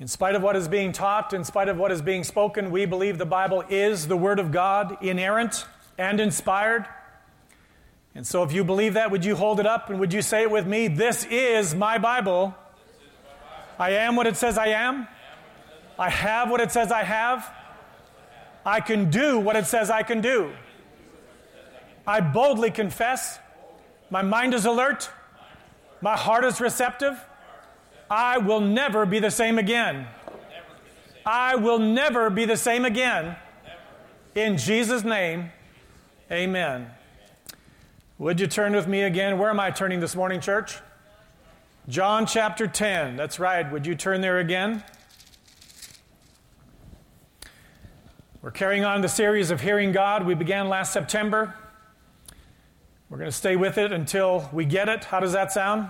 In spite of what is being taught, in spite of what is being spoken, we believe the Bible is the Word of God, inerrant and inspired. And so, if you believe that, would you hold it up and would you say it with me? This is my Bible. I am what it says I am. I have what it says I have. I can do what it says I can do. I boldly confess. My mind is alert. My heart is receptive. I will never be the same again. I will never be the same again. In Jesus' name, amen. Would you turn with me again? Where am I turning this morning, church? John chapter 10. That's right. Would you turn there again? We're carrying on the series of Hearing God. We began last September. We're going to stay with it until we get it. How does that sound?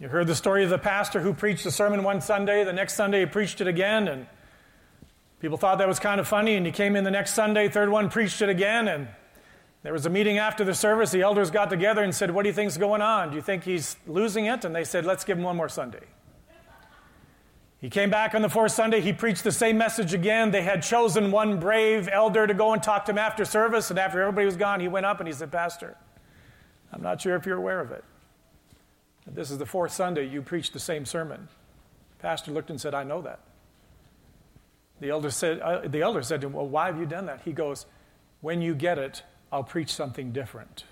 You heard the story of the pastor who preached a sermon one Sunday. The next Sunday, he preached it again, and people thought that was kind of funny. And he came in the next Sunday, third one, preached it again. And there was a meeting after the service. The elders got together and said, What do you think's going on? Do you think he's losing it? And they said, Let's give him one more Sunday. He came back on the fourth Sunday. He preached the same message again. They had chosen one brave elder to go and talk to him after service. And after everybody was gone, he went up and he said, Pastor, I'm not sure if you're aware of it. This is the fourth Sunday you preached the same sermon. Pastor looked and said, I know that. The elder said, uh, the elder said to him, Well, why have you done that? He goes, When you get it, I'll preach something different.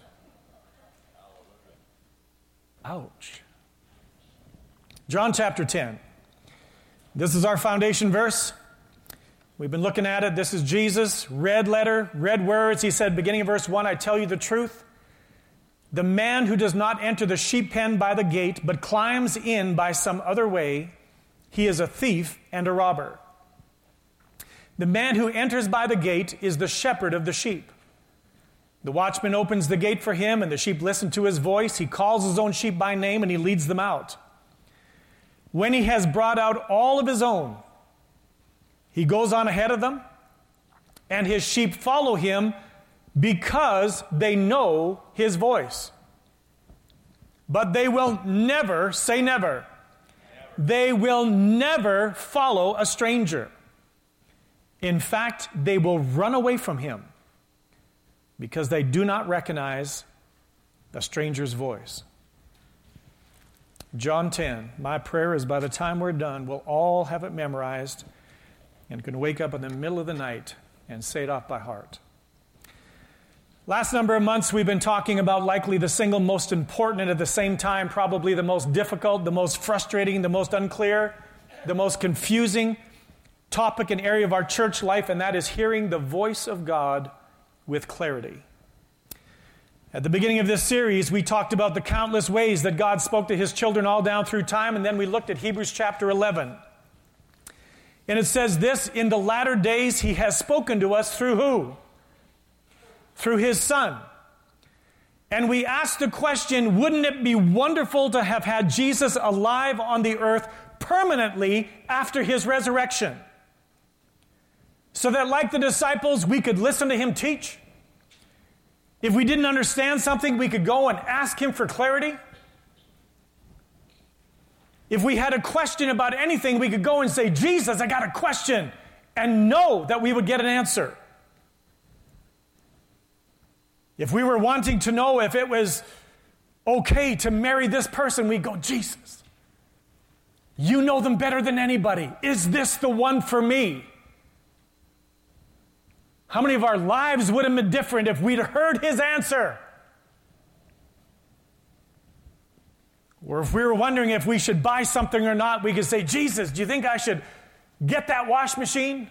Ouch. John chapter 10. This is our foundation verse. We've been looking at it. This is Jesus, red letter, red words. He said, beginning of verse 1, I tell you the truth. The man who does not enter the sheep pen by the gate, but climbs in by some other way, he is a thief and a robber. The man who enters by the gate is the shepherd of the sheep. The watchman opens the gate for him, and the sheep listen to his voice. He calls his own sheep by name, and he leads them out. When he has brought out all of his own, he goes on ahead of them, and his sheep follow him because they know his voice. But they will never, say never, never. they will never follow a stranger. In fact, they will run away from him because they do not recognize the stranger's voice. John 10, my prayer is by the time we're done, we'll all have it memorized and can wake up in the middle of the night and say it off by heart. Last number of months, we've been talking about likely the single most important and at the same time, probably the most difficult, the most frustrating, the most unclear, the most confusing topic and area of our church life, and that is hearing the voice of God with clarity. At the beginning of this series, we talked about the countless ways that God spoke to his children all down through time, and then we looked at Hebrews chapter 11. And it says this In the latter days, he has spoken to us through who? Through his son. And we ask the question wouldn't it be wonderful to have had Jesus alive on the earth permanently after his resurrection? So that, like the disciples, we could listen to him teach. If we didn't understand something, we could go and ask him for clarity. If we had a question about anything, we could go and say, Jesus, I got a question, and know that we would get an answer. If we were wanting to know if it was okay to marry this person, we'd go, Jesus, you know them better than anybody. Is this the one for me? How many of our lives would have been different if we'd heard his answer? Or if we were wondering if we should buy something or not, we could say, Jesus, do you think I should get that wash machine?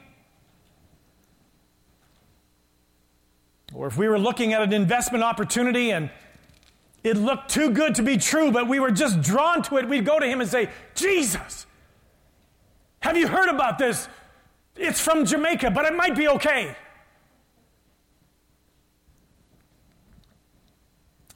Or if we were looking at an investment opportunity and it looked too good to be true, but we were just drawn to it, we'd go to him and say, Jesus, have you heard about this? It's from Jamaica, but it might be okay.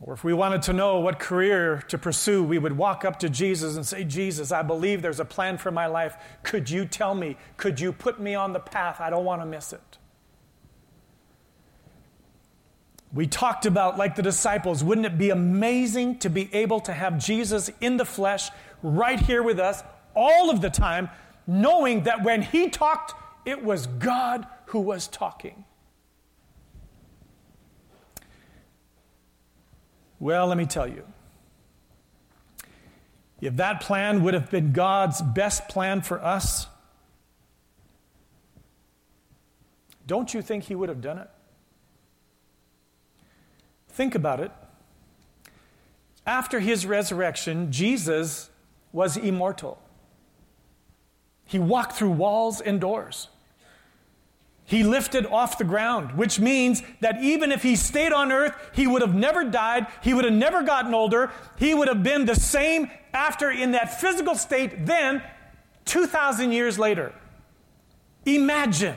Or if we wanted to know what career to pursue, we would walk up to Jesus and say, Jesus, I believe there's a plan for my life. Could you tell me? Could you put me on the path? I don't want to miss it. We talked about, like the disciples, wouldn't it be amazing to be able to have Jesus in the flesh right here with us all of the time, knowing that when he talked, it was God who was talking. Well, let me tell you. If that plan would have been God's best plan for us, don't you think He would have done it? Think about it. After His resurrection, Jesus was immortal. He walked through walls and doors. He lifted off the ground, which means that even if he stayed on earth, he would have never died. He would have never gotten older. He would have been the same after in that physical state then, 2,000 years later. Imagine.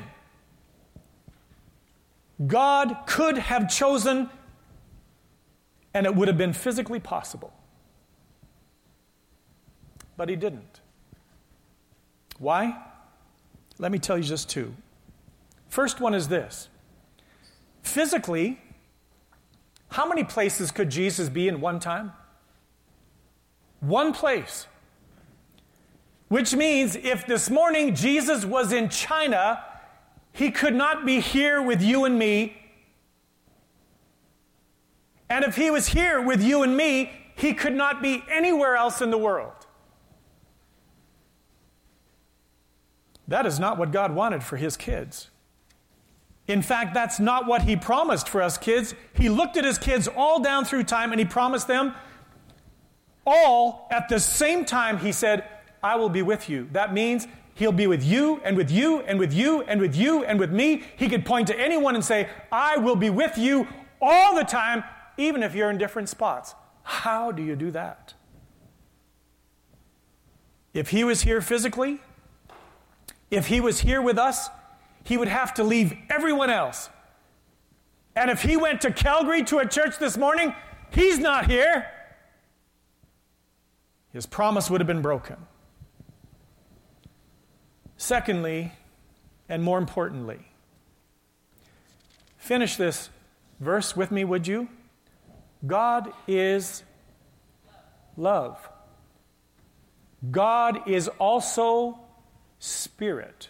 God could have chosen, and it would have been physically possible. But he didn't. Why? Let me tell you just two. First one is this physically, how many places could Jesus be in one time? One place. Which means if this morning Jesus was in China, he could not be here with you and me. And if he was here with you and me, he could not be anywhere else in the world. That is not what God wanted for his kids. In fact, that's not what he promised for us kids. He looked at his kids all down through time and he promised them all at the same time. He said, I will be with you. That means he'll be with you and with you and with you and with you and with me. He could point to anyone and say, I will be with you all the time, even if you're in different spots. How do you do that? If he was here physically, if he was here with us, he would have to leave everyone else. And if he went to Calgary to a church this morning, he's not here. His promise would have been broken. Secondly, and more importantly, finish this verse with me, would you? God is love. God is also spirit.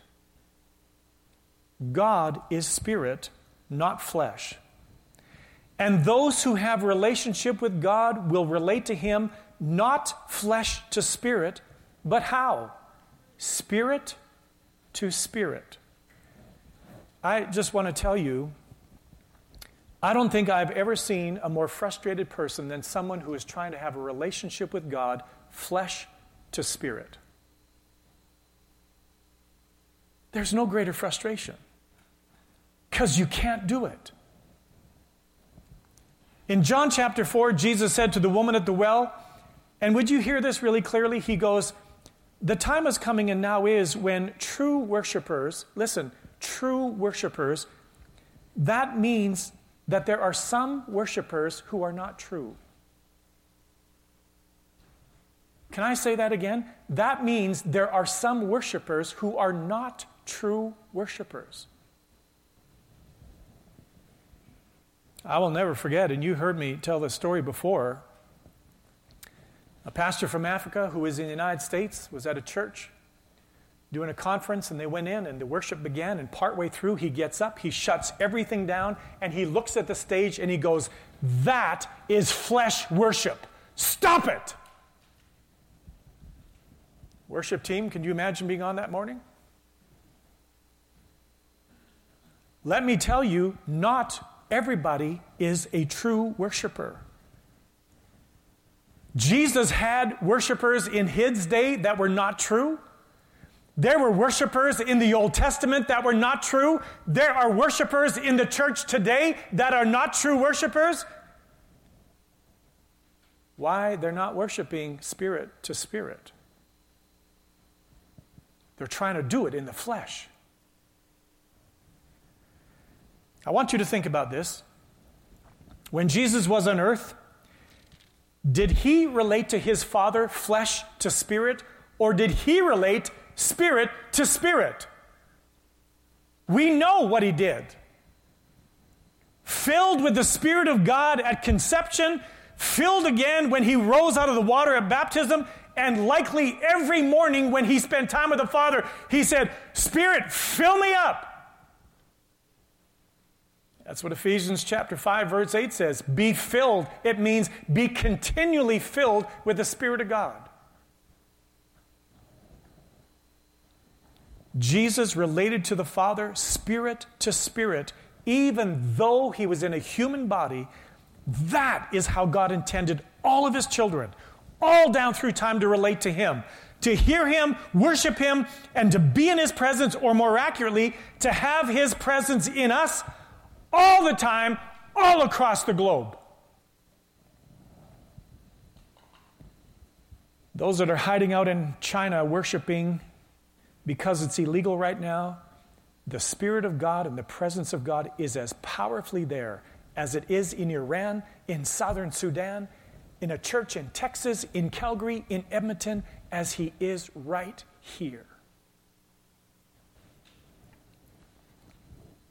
God is spirit, not flesh. And those who have relationship with God will relate to him not flesh to spirit, but how? Spirit to spirit. I just want to tell you I don't think I've ever seen a more frustrated person than someone who is trying to have a relationship with God, flesh to spirit. There's no greater frustration because you can't do it. In John chapter 4, Jesus said to the woman at the well, and would you hear this really clearly? He goes, The time is coming and now is when true worshipers, listen, true worshipers, that means that there are some worshipers who are not true. Can I say that again? That means there are some worshipers who are not true worshipers. I will never forget, and you heard me tell this story before. A pastor from Africa who was in the United States was at a church doing a conference, and they went in, and the worship began. And partway through, he gets up, he shuts everything down, and he looks at the stage and he goes, That is flesh worship. Stop it! Worship team, can you imagine being on that morning? Let me tell you, not everybody is a true worshiper. Jesus had worshipers in his day that were not true. There were worshipers in the Old Testament that were not true. There are worshipers in the church today that are not true worshipers. Why? They're not worshiping spirit to spirit. They're trying to do it in the flesh. I want you to think about this. When Jesus was on earth, did he relate to his Father flesh to spirit, or did he relate spirit to spirit? We know what he did. Filled with the Spirit of God at conception, filled again when he rose out of the water at baptism, and likely every morning when he spent time with the Father, he said, Spirit, fill me up. That's what Ephesians chapter 5 verse 8 says. Be filled. It means be continually filled with the Spirit of God. Jesus related to the Father spirit to spirit, even though he was in a human body. That is how God intended all of his children, all down through time, to relate to him, to hear him, worship him, and to be in his presence, or more accurately, to have his presence in us all the time, all across the globe. Those that are hiding out in China worshiping because it's illegal right now, the Spirit of God and the presence of God is as powerfully there as it is in Iran, in southern Sudan, in a church in Texas, in Calgary, in Edmonton, as He is right here.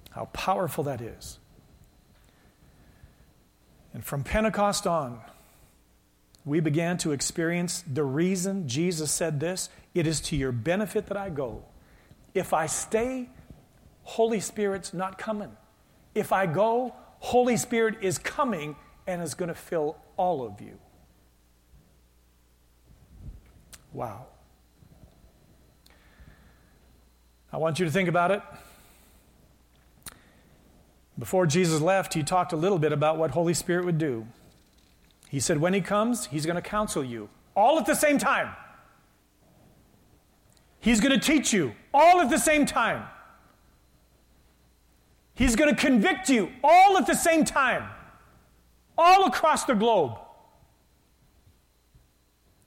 How powerful that is. And from Pentecost on, we began to experience the reason Jesus said this it is to your benefit that I go. If I stay, Holy Spirit's not coming. If I go, Holy Spirit is coming and is going to fill all of you. Wow. I want you to think about it. Before Jesus left, he talked a little bit about what Holy Spirit would do. He said, when he comes, he's going to counsel you all at the same time. He's going to teach you all at the same time. He's going to convict you all at the same time, all across the globe.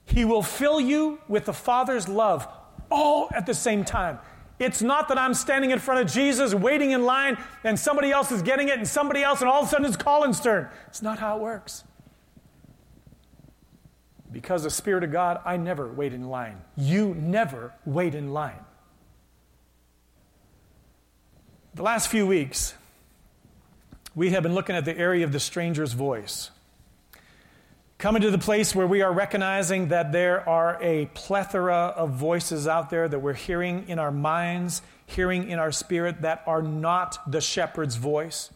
He will fill you with the Father's love all at the same time. It's not that I'm standing in front of Jesus, waiting in line, and somebody else is getting it, and somebody else, and all of a sudden it's Collin's turn. It's not how it works. Because the Spirit of God, I never wait in line. You never wait in line. The last few weeks, we have been looking at the area of the stranger's voice. Coming to the place where we are recognizing that there are a plethora of voices out there that we're hearing in our minds, hearing in our spirit that are not the shepherd's voice.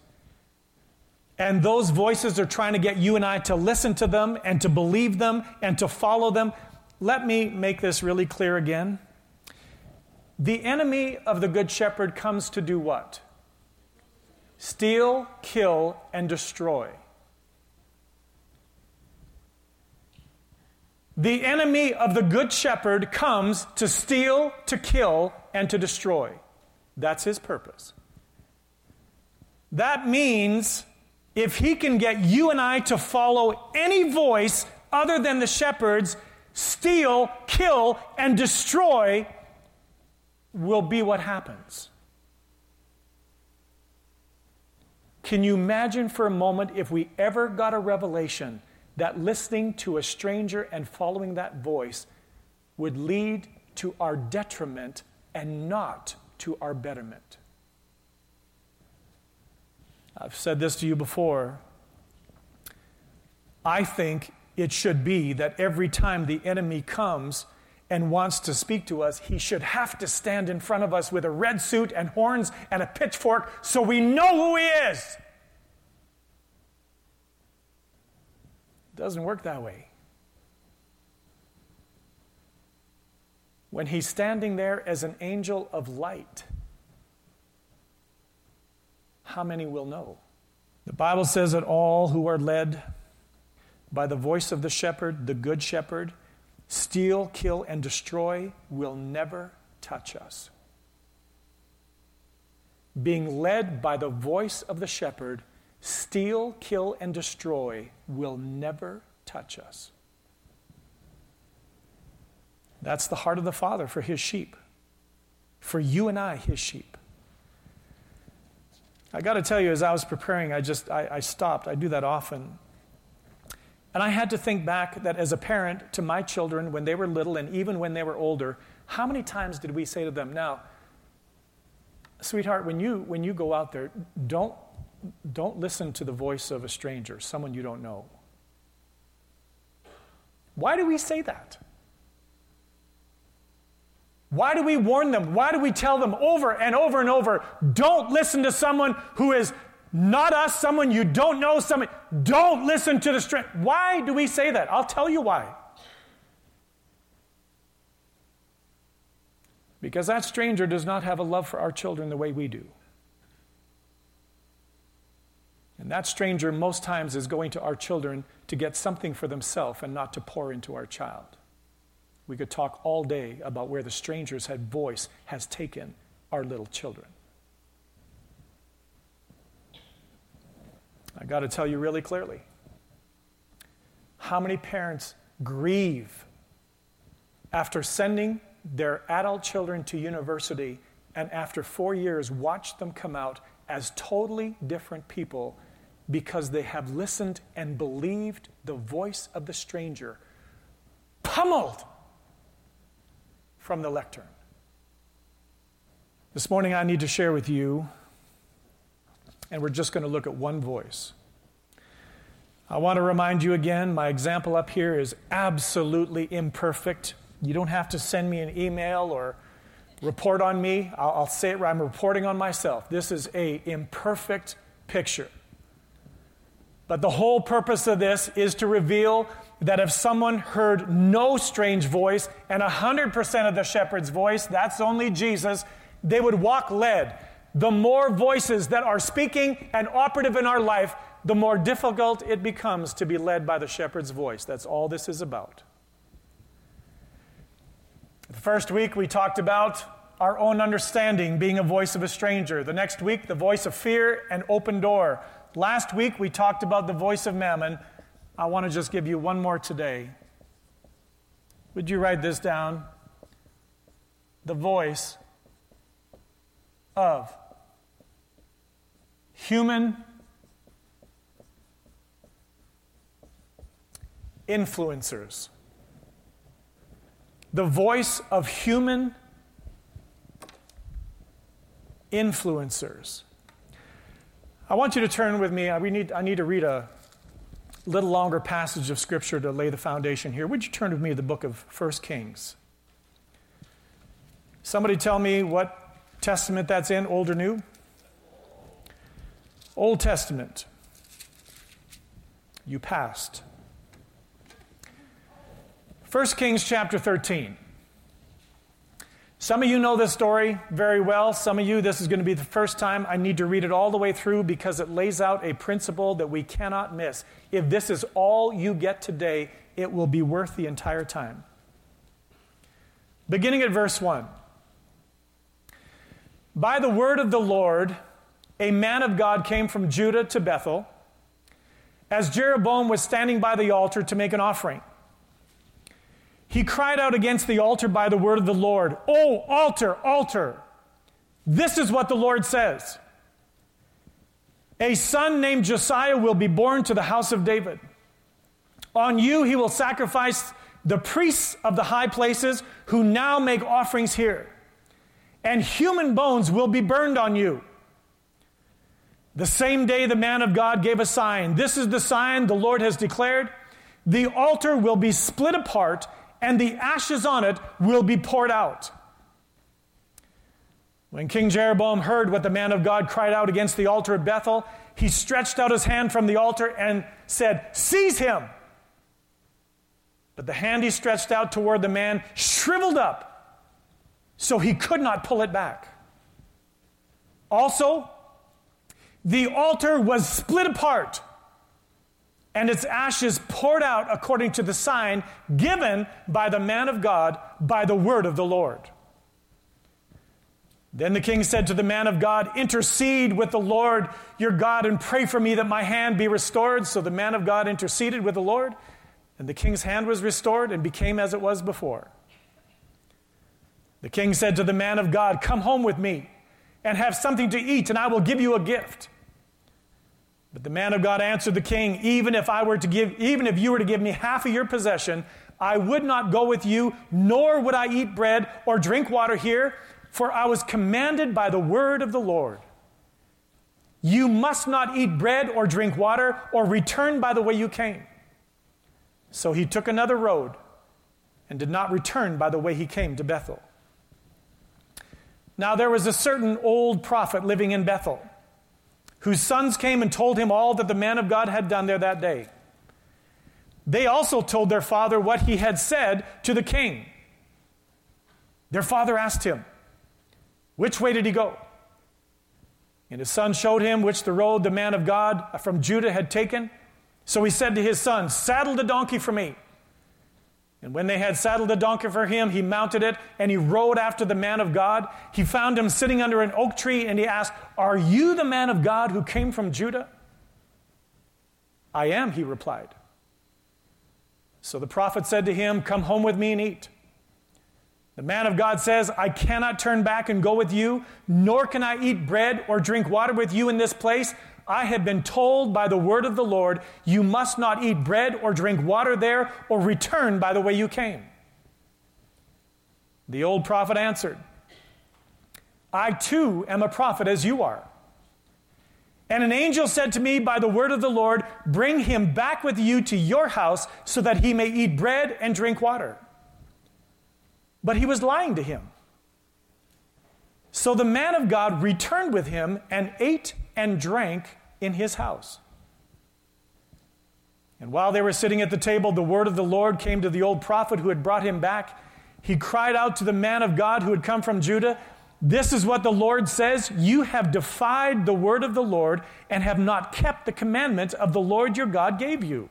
And those voices are trying to get you and I to listen to them and to believe them and to follow them. Let me make this really clear again. The enemy of the Good Shepherd comes to do what? Steal, kill, and destroy. The enemy of the Good Shepherd comes to steal, to kill, and to destroy. That's his purpose. That means if he can get you and I to follow any voice other than the shepherd's, steal, kill, and destroy will be what happens. Can you imagine for a moment if we ever got a revelation that listening to a stranger and following that voice would lead to our detriment and not to our betterment. I've said this to you before. I think it should be that every time the enemy comes and wants to speak to us, he should have to stand in front of us with a red suit and horns and a pitchfork so we know who he is. It doesn't work that way. When he's standing there as an angel of light, how many will know? The Bible says that all who are led by the voice of the shepherd, the good shepherd, steal, kill, and destroy will never touch us. Being led by the voice of the shepherd steal, kill, and destroy will never touch us. That's the heart of the Father for his sheep, for you and I, his sheep. I got to tell you, as I was preparing, I just I, I stopped. I do that often. And I had to think back that as a parent to my children when they were little and even when they were older, how many times did we say to them, now, sweetheart, when you when you go out there, don't don't listen to the voice of a stranger, someone you don't know. Why do we say that? Why do we warn them? Why do we tell them over and over and over, don't listen to someone who is not us, someone you don't know, someone, don't listen to the stranger. Why do we say that? I'll tell you why. Because that stranger does not have a love for our children the way we do. And that stranger, most times, is going to our children to get something for themselves and not to pour into our child. We could talk all day about where the stranger's had voice has taken our little children. I got to tell you really clearly how many parents grieve after sending their adult children to university and after four years watch them come out as totally different people because they have listened and believed the voice of the stranger, pummeled from the lectern. This morning, I need to share with you, and we're just going to look at one voice. I want to remind you again my example up here is absolutely imperfect. You don't have to send me an email or report on me. I'll, I'll say it, right. I'm reporting on myself. This is a imperfect picture. But the whole purpose of this is to reveal that if someone heard no strange voice and 100% of the shepherd's voice, that's only Jesus, they would walk led. The more voices that are speaking and operative in our life, the more difficult it becomes to be led by the shepherd's voice. That's all this is about. The first week we talked about our own understanding being a voice of a stranger. The next week, the voice of fear and open door. Last week we talked about the voice of mammon. I want to just give you one more today. Would you write this down? The voice of human influencers. The voice of human influencers. I want you to turn with me. We need, I need to read a little longer passage of Scripture to lay the foundation here. Would you turn with me to the book of 1 Kings? Somebody tell me what testament that's in, old or new? Old Testament. You passed. 1 Kings chapter 13. Some of you know this story very well. Some of you, this is going to be the first time I need to read it all the way through because it lays out a principle that we cannot miss. If this is all you get today, it will be worth the entire time. Beginning at verse 1. By the word of the Lord, a man of God came from Judah to Bethel as Jeroboam was standing by the altar to make an offering. He cried out against the altar by the word of the Lord Oh, altar, altar! This is what the Lord says A son named Josiah will be born to the house of David. On you he will sacrifice the priests of the high places who now make offerings here, and human bones will be burned on you. The same day the man of God gave a sign. This is the sign the Lord has declared. The altar will be split apart and the ashes on it will be poured out. When King Jeroboam heard what the man of God cried out against the altar at Bethel, he stretched out his hand from the altar and said, Seize him! But the hand he stretched out toward the man shriveled up, so he could not pull it back. Also, the altar was split apart and its ashes poured out according to the sign given by the man of God by the word of the Lord. Then the king said to the man of God, Intercede with the Lord your God and pray for me that my hand be restored. So the man of God interceded with the Lord, and the king's hand was restored and became as it was before. The king said to the man of God, Come home with me and have something to eat, and I will give you a gift. But the man of God answered the king, even if I were to give, even if you were to give me half of your possession, I would not go with you, nor would I eat bread or drink water here, for I was commanded by the word of the Lord. You must not eat bread or drink water or return by the way you came. So he took another road and did not return by the way he came to Bethel. Now there was a certain old prophet living in Bethel, whose sons came and told him all that the man of God had done there that day. They also told their father what he had said to the king. Their father asked him, Which way did he go? And his son showed him which the road the man of God from Judah had taken. So he said to his son, Saddle the donkey for me. And when they had saddled a donkey for him, he mounted it and he rode after the man of God. He found him sitting under an oak tree and he asked, Are you the man of God who came from Judah? I am, he replied. So the prophet said to him, Come home with me and eat. The man of God says, I cannot turn back and go with you, nor can I eat bread or drink water with you in this place I have been told by the word of the Lord, you must not eat bread or drink water there or return by the way you came. The old prophet answered, I too am a prophet as you are. And an angel said to me by the word of the Lord, Bring him back with you to your house so that he may eat bread and drink water. But he was lying to him. So the man of God returned with him and ate and drank in his house. And while they were sitting at the table, the word of the Lord came to the old prophet who had brought him back. He cried out to the man of God who had come from Judah This is what the Lord says You have defied the word of the Lord and have not kept the commandment of the Lord your God gave you.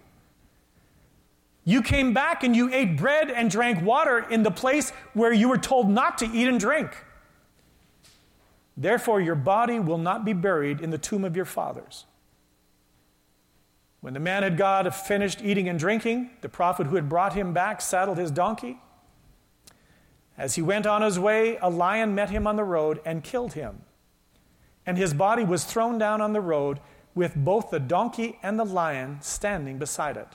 You came back and you ate bread and drank water in the place where you were told not to eat and drink. Therefore, your body will not be buried in the tomb of your fathers. When the man had God finished eating and drinking, the prophet who had brought him back saddled his donkey. As he went on his way, a lion met him on the road and killed him. And his body was thrown down on the road with both the donkey and the lion standing beside it.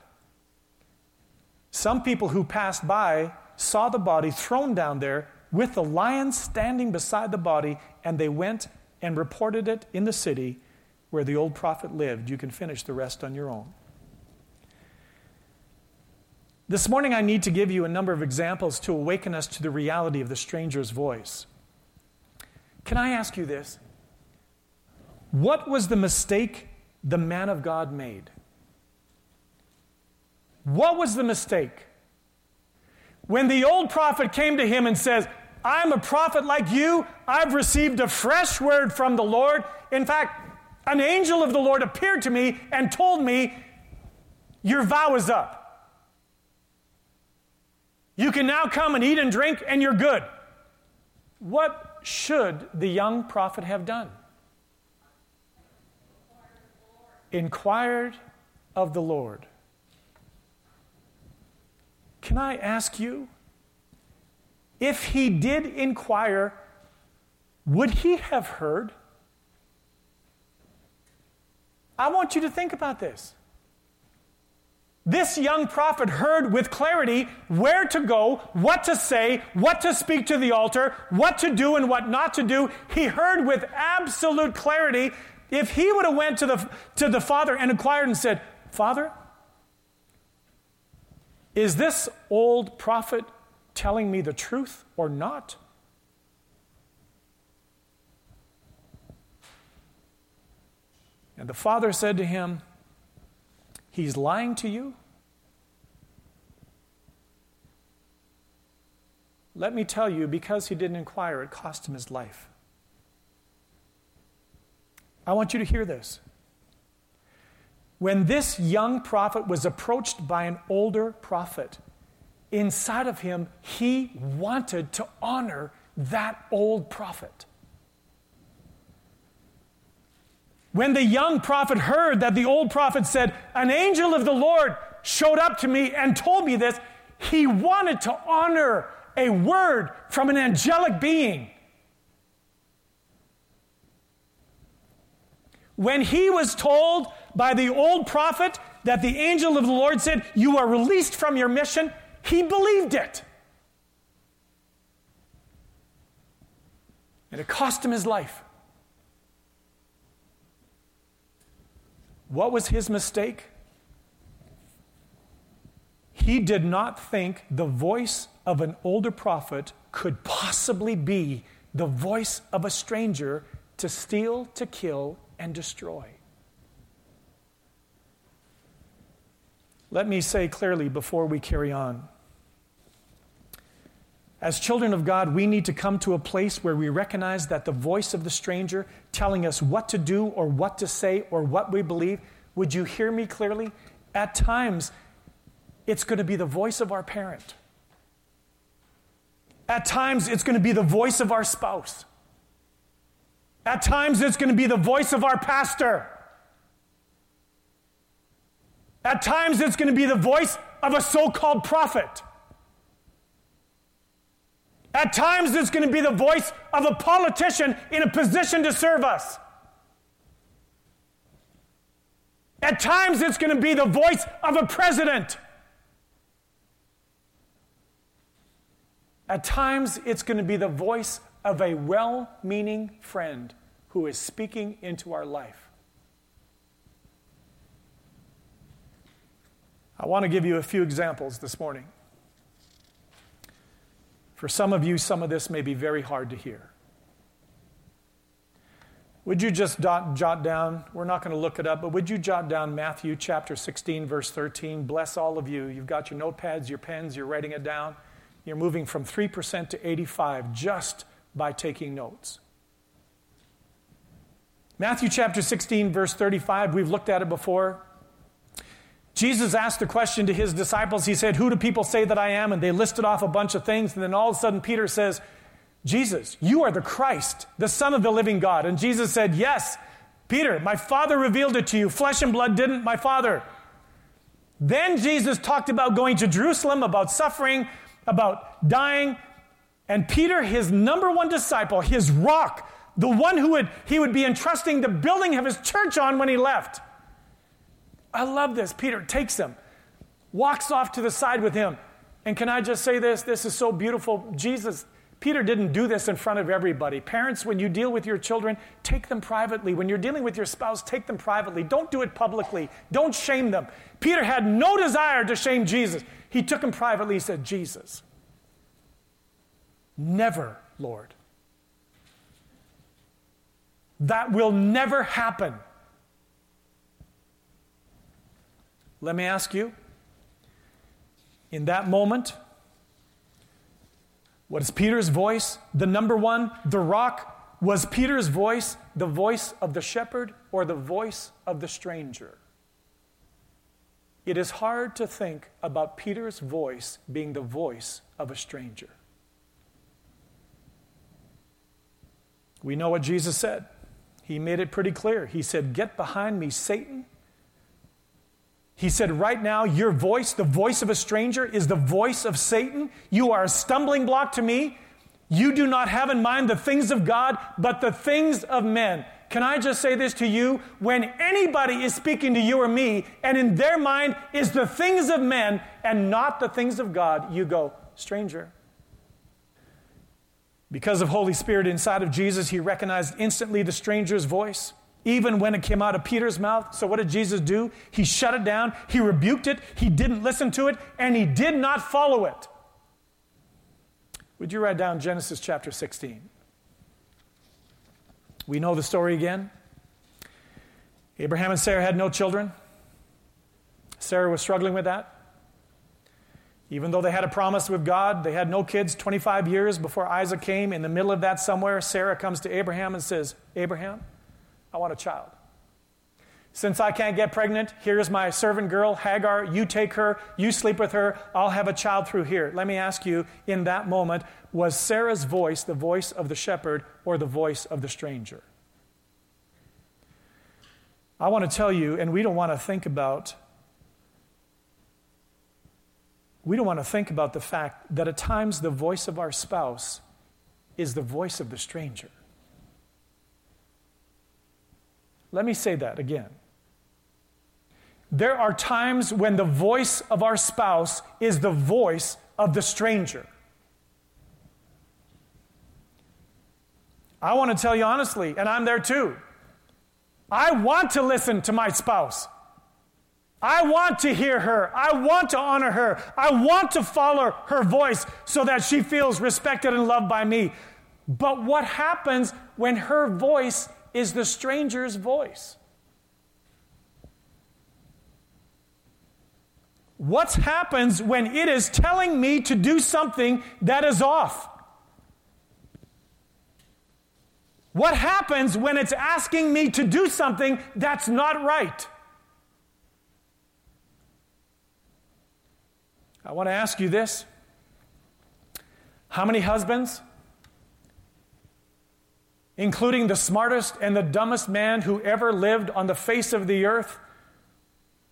Some people who passed by saw the body thrown down there with the lion standing beside the body, and they went and reported it in the city where the old prophet lived. You can finish the rest on your own. This morning, I need to give you a number of examples to awaken us to the reality of the stranger's voice. Can I ask you this? What was the mistake the man of God made? What was the mistake? When the old prophet came to him and says, I'm a prophet like you. I've received a fresh word from the Lord. In fact, an angel of the Lord appeared to me and told me, Your vow is up. You can now come and eat and drink, and you're good. What should the young prophet have done? Inquired of the Lord. Can I ask you? If he did inquire, would he have heard? I want you to think about this. This young prophet heard with clarity where to go, what to say, what to speak to the altar, what to do and what not to do. He heard with absolute clarity. If he would have went to the, to the father and inquired and said, Father, is this old prophet telling me the truth or not? And the father said to him, He's lying to you? Let me tell you, because he didn't inquire, it cost him his life. I want you to hear this. When this young prophet was approached by an older prophet, inside of him, he wanted to honor that old prophet. When the young prophet heard that the old prophet said, An angel of the Lord showed up to me and told me this, he wanted to honor a word from an angelic being. When he was told by the old prophet that the angel of the Lord said, You are released from your mission, he believed it. And it cost him his life. What was his mistake? He did not think the voice of an older prophet could possibly be the voice of a stranger to steal, to kill, and destroy. Let me say clearly before we carry on. As children of God, we need to come to a place where we recognize that the voice of the stranger telling us what to do or what to say or what we believe, would you hear me clearly? At times, it's going to be the voice of our parent. At times, it's going to be the voice of our spouse. At times, it's going to be the voice of our pastor. At times, it's going to be the voice of a so called prophet. At times, it's going to be the voice of a politician in a position to serve us. At times, it's going to be the voice of a president. At times, it's going to be the voice of a well meaning friend who is speaking into our life. I want to give you a few examples this morning. For some of you, some of this may be very hard to hear. Would you just dot, jot down, we're not going to look it up, but would you jot down Matthew chapter 16, verse 13? Bless all of you. You've got your notepads, your pens, you're writing it down. You're moving from 3% to 85 just by taking notes. Matthew chapter 16, verse 35, we've looked at it before. Jesus asked the question to his disciples. He said, Who do people say that I am? And they listed off a bunch of things. And then all of a sudden, Peter says, Jesus, you are the Christ, the Son of the living God. And Jesus said, Yes, Peter, my Father revealed it to you. Flesh and blood didn't, my Father. Then Jesus talked about going to Jerusalem, about suffering, about dying. And Peter, his number one disciple, his rock, the one who would, he would be entrusting the building of his church on when he left. I love this. Peter takes him, walks off to the side with him. And can I just say this? This is so beautiful. Jesus, Peter didn't do this in front of everybody. Parents, when you deal with your children, take them privately. When you're dealing with your spouse, take them privately. Don't do it publicly. Don't shame them. Peter had no desire to shame Jesus. He took him privately. He said, Jesus, never, Lord. That will never happen. Let me ask you in that moment, what is Peter's voice? The number one, the rock, was Peter's voice the voice of the shepherd or the voice of the stranger? It is hard to think about Peter's voice being the voice of a stranger. We know what Jesus said. He made it pretty clear. He said, Get behind me, Satan. He said, Right now, your voice, the voice of a stranger, is the voice of Satan. You are a stumbling block to me. You do not have in mind the things of God, but the things of men. Can I just say this to you? When anybody is speaking to you or me, and in their mind is the things of men and not the things of God, you go, stranger. Because of Holy Spirit inside of Jesus, he recognized instantly the stranger's voice, even when it came out of Peter's mouth. So, what did Jesus do? He shut it down, he rebuked it, he didn't listen to it, and he did not follow it. Would you write down Genesis chapter 16? We know the story again. Abraham and Sarah had no children. Sarah was struggling with that. Even though they had a promise with God, they had no kids 25 years before Isaac came. In the middle of that, somewhere, Sarah comes to Abraham and says, Abraham, I want a child. Since I can't get pregnant, here's my servant girl, Hagar. You take her, you sleep with her, I'll have a child through here. Let me ask you, in that moment, was Sarah's voice the voice of the shepherd or the voice of the stranger? I want to tell you, and we don't want to think about we don't want to think about the fact that at times the voice of our spouse is the voice of the stranger. Let me say that again. There are times when the voice of our spouse is the voice of the stranger. I want to tell you honestly, and I'm there too. I want to listen to my spouse. I want to hear her. I want to honor her. I want to follow her voice so that she feels respected and loved by me. But what happens when her voice is the stranger's voice? What happens when it is telling me to do something that is off? What happens when it's asking me to do something that's not right? I want to ask you this. How many husbands, including the smartest and the dumbest man who ever lived on the face of the earth,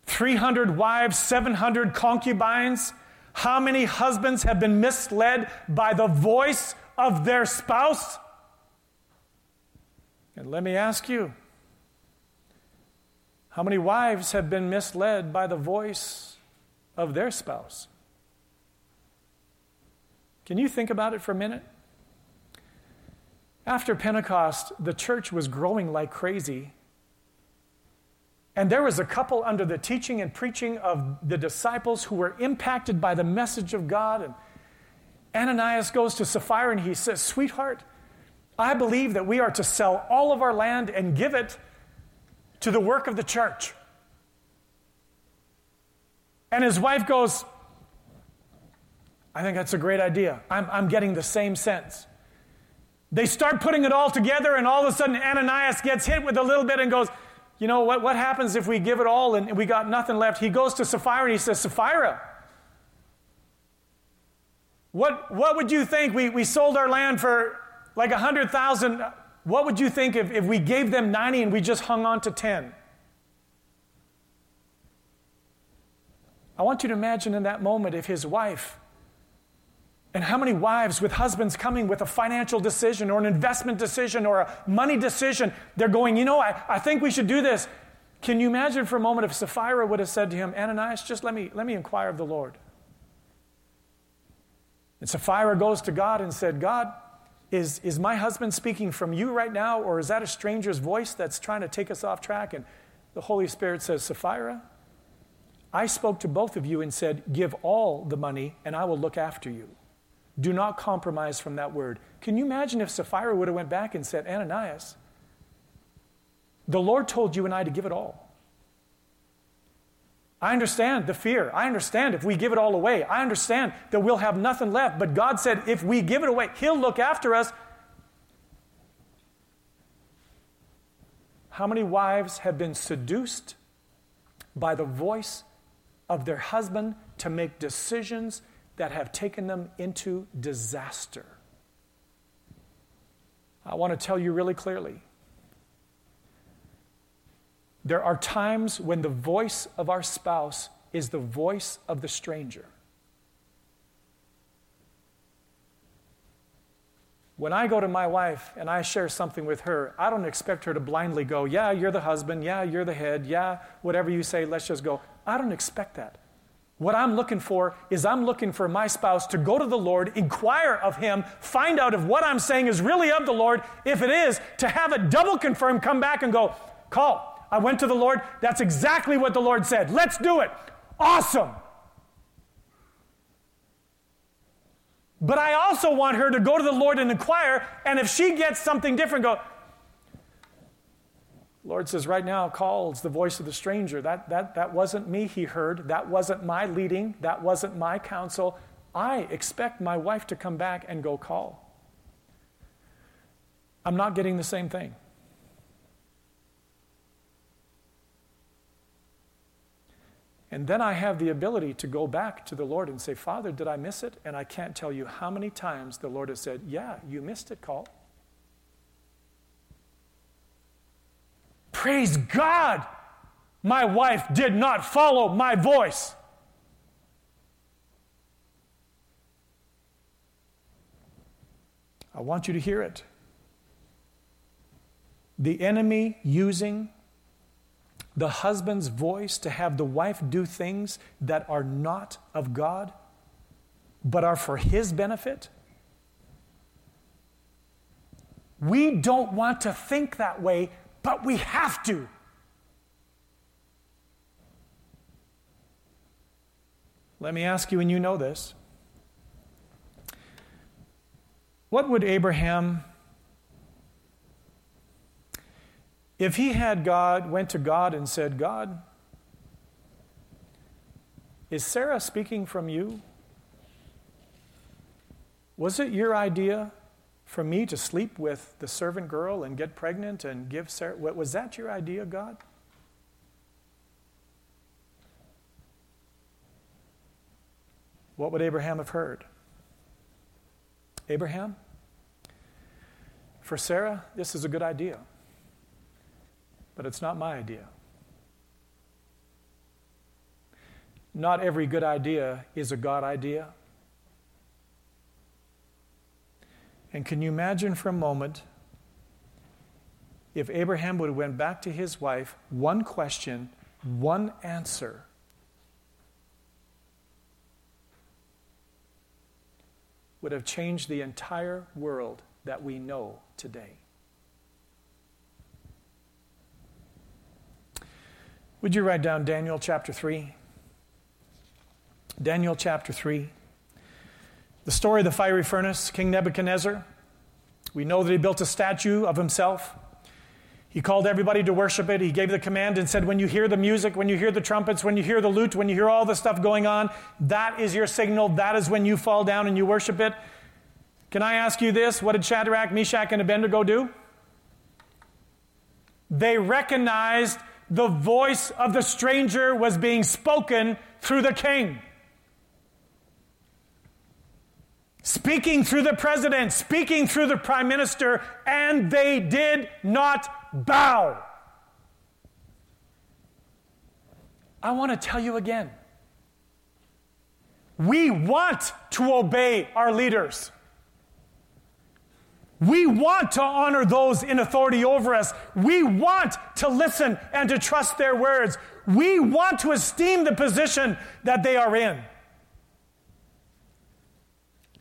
300 wives, 700 concubines, how many husbands have been misled by the voice of their spouse? And let me ask you how many wives have been misled by the voice of their spouse? Can you think about it for a minute? After Pentecost, the church was growing like crazy. And there was a couple under the teaching and preaching of the disciples who were impacted by the message of God. And Ananias goes to Sapphira and he says, Sweetheart, I believe that we are to sell all of our land and give it to the work of the church. And his wife goes, I think that's a great idea. I'm, I'm getting the same sense. They start putting it all together, and all of a sudden, Ananias gets hit with a little bit and goes, You know, what, what happens if we give it all and we got nothing left? He goes to Sapphira and he says, Sapphira, what, what would you think? We, we sold our land for like 100,000, what would you think if, if we gave them 90 and we just hung on to 10? I want you to imagine in that moment if his wife, and how many wives with husbands coming with a financial decision or an investment decision or a money decision, they're going, you know, I, I think we should do this. Can you imagine for a moment if Sapphira would have said to him, Ananias, just let me, let me inquire of the Lord? And Sapphira goes to God and said, God, is, is my husband speaking from you right now, or is that a stranger's voice that's trying to take us off track? And the Holy Spirit says, Sapphira, I spoke to both of you and said, Give all the money, and I will look after you. Do not compromise from that word. Can you imagine if Sapphira would have went back and said, Ananias, the Lord told you and I to give it all. I understand the fear. I understand if we give it all away. I understand that we'll have nothing left. But God said if we give it away, He'll look after us. How many wives have been seduced by the voice of their husband to make decisions that have taken them into disaster? I want to tell you really clearly there are times when the voice of our spouse is the voice of the stranger. When I go to my wife and I share something with her, I don't expect her to blindly go, Yeah, you're the husband. Yeah, you're the head. Yeah, whatever you say, let's just go. I don't expect that. What I'm looking for is I'm looking for my spouse to go to the Lord, inquire of Him, find out if what I'm saying is really of the Lord. If it is, to have it double confirmed, come back and go, Call, I went to the Lord. That's exactly what the Lord said. Let's do it. Awesome. But I also want her to go to the Lord and inquire, and if she gets something different, go, Lord says, right now, call. It's the voice of the stranger. That, that, that wasn't me, he heard. That wasn't my leading. That wasn't my counsel. I expect my wife to come back and go call. I'm not getting the same thing. And then I have the ability to go back to the Lord and say, Father, did I miss it? And I can't tell you how many times the Lord has said, Yeah, you missed it, call. Praise God! My wife did not follow my voice. I want you to hear it. The enemy using the husband's voice to have the wife do things that are not of God, but are for his benefit? We don't want to think that way, but we have to. Let me ask you, and you know this. What would Abraham, if he had God, went to God and said, God, is Sarah speaking from you? Was it your idea for me to sleep with the servant girl and get pregnant and give Sarah? Was that your idea, God? What would Abraham have heard? Abraham, for Sarah, this is a good idea, but it's not my idea. Not every good idea is a God idea. And can you imagine for a moment if Abraham would have went back to his wife, one question, one answer, would have changed the entire world that we know today. Would you write down Daniel chapter 3? Daniel chapter 3. The story of the fiery furnace, King Nebuchadnezzar. We know that he built a statue of himself. He called everybody to worship it. He gave the command and said, When you hear the music, when you hear the trumpets, when you hear the lute, when you hear all the stuff going on, that is your signal. That is when you fall down and you worship it. Can I ask you this? What did Shadrach, Meshach, and Abednego do? They recognized the voice of the stranger was being spoken through the king. Speaking through the president, speaking through the prime minister, and they did not bow. I want to tell you again. We want to obey our leaders. We want to honor those in authority over us. We want to listen and to trust their words. We want to esteem the position that they are in.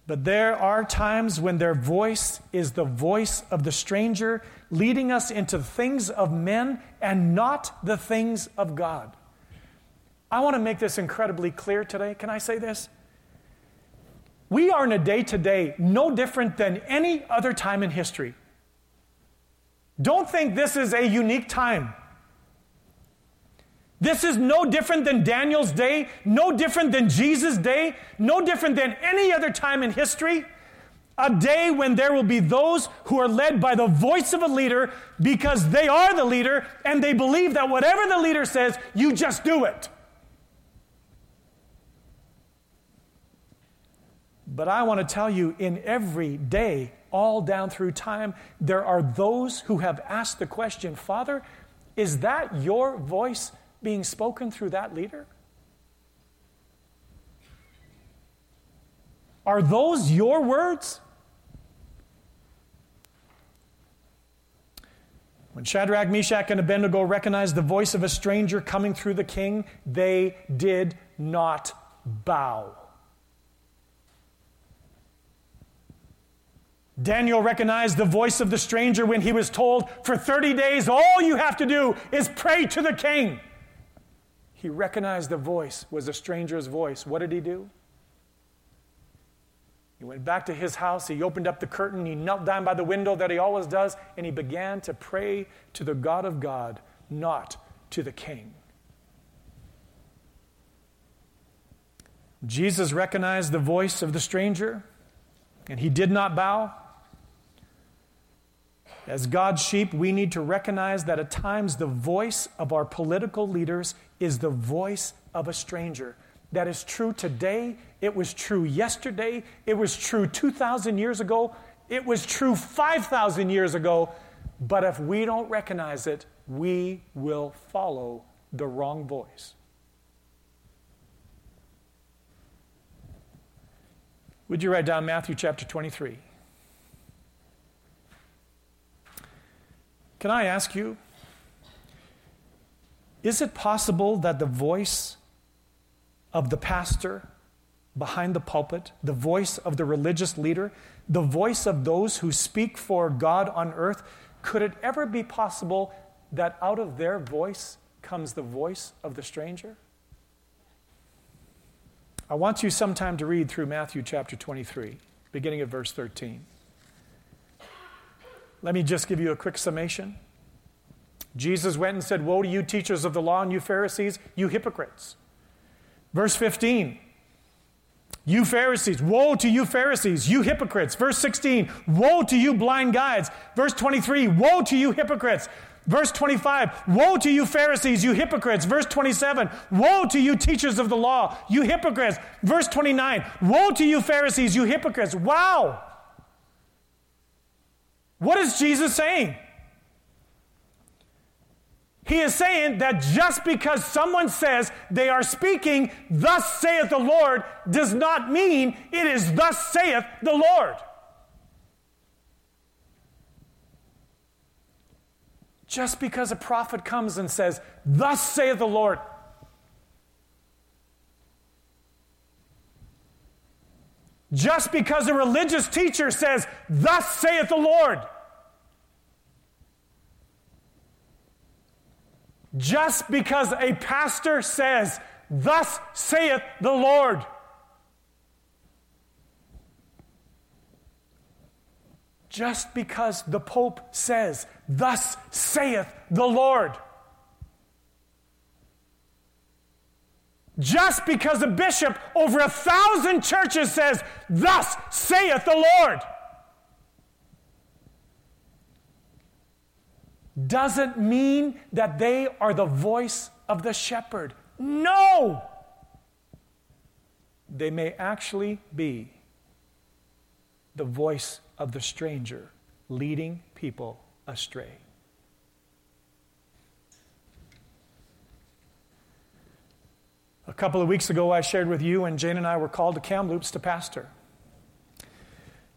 But there are times when their voice is the voice of the stranger, leading us into things of men and not the things of God. I want to make this incredibly clear today. Can I say this? We are in a day today no different than any other time in history. Don't think this is a unique time. This is no different than Daniel's day, no different than Jesus' day, no different than any other time in history. A day when there will be those who are led by the voice of a leader because they are the leader and they believe that whatever the leader says, you just do it. But I want to tell you, in every day, all down through time, there are those who have asked the question Father, is that your voice being spoken through that leader? Are those your words? When Shadrach, Meshach, and Abednego recognized the voice of a stranger coming through the king, they did not bow. Daniel recognized the voice of the stranger when he was told, For 30 days, all you have to do is pray to the king. He recognized the voice was a stranger's voice. What did he do? He went back to his house, he opened up the curtain, he knelt down by the window that he always does, and he began to pray to the God of God, not to the king. Jesus recognized the voice of the stranger, and he did not bow. As God's sheep, we need to recognize that at times the voice of our political leaders is the voice of a stranger. That is true today. It was true yesterday. It was true 2,000 years ago. It was true 5,000 years ago. But if we don't recognize it, we will follow the wrong voice. Would you write down Matthew chapter 23? Can I ask you, is it possible that the voice of the pastor behind the pulpit, the voice of the religious leader, the voice of those who speak for God on earth, could it ever be possible that out of their voice comes the voice of the stranger? I want you sometime to read through Matthew chapter 23, beginning at verse 13. Let me just give you a quick summation. Jesus went and said, Woe to you, teachers of the law, and you Pharisees, you hypocrites. Verse 15, you Pharisees, woe to you Pharisees, you hypocrites. Verse 16, woe to you blind guides. Verse 23, woe to you hypocrites. Verse 25, woe to you Pharisees, you hypocrites. Verse 27, woe to you teachers of the law, you hypocrites. Verse 29, woe to you Pharisees, you hypocrites. Wow! What is Jesus saying? He is saying that just because someone says they are speaking, thus saith the Lord, does not mean it is thus saith the Lord. Just because a prophet comes and says, Thus saith the Lord, just because a religious teacher says, Thus saith the Lord, just because a pastor says, Thus saith the Lord. Just because the Pope says, Thus saith the Lord. Just because a bishop over a thousand churches says, Thus saith the Lord. Doesn't mean that they are the voice of the shepherd. No! They may actually be the voice of the stranger leading people astray. A couple of weeks ago, I shared with you, and Jane and I were called to Kamloops to pastor.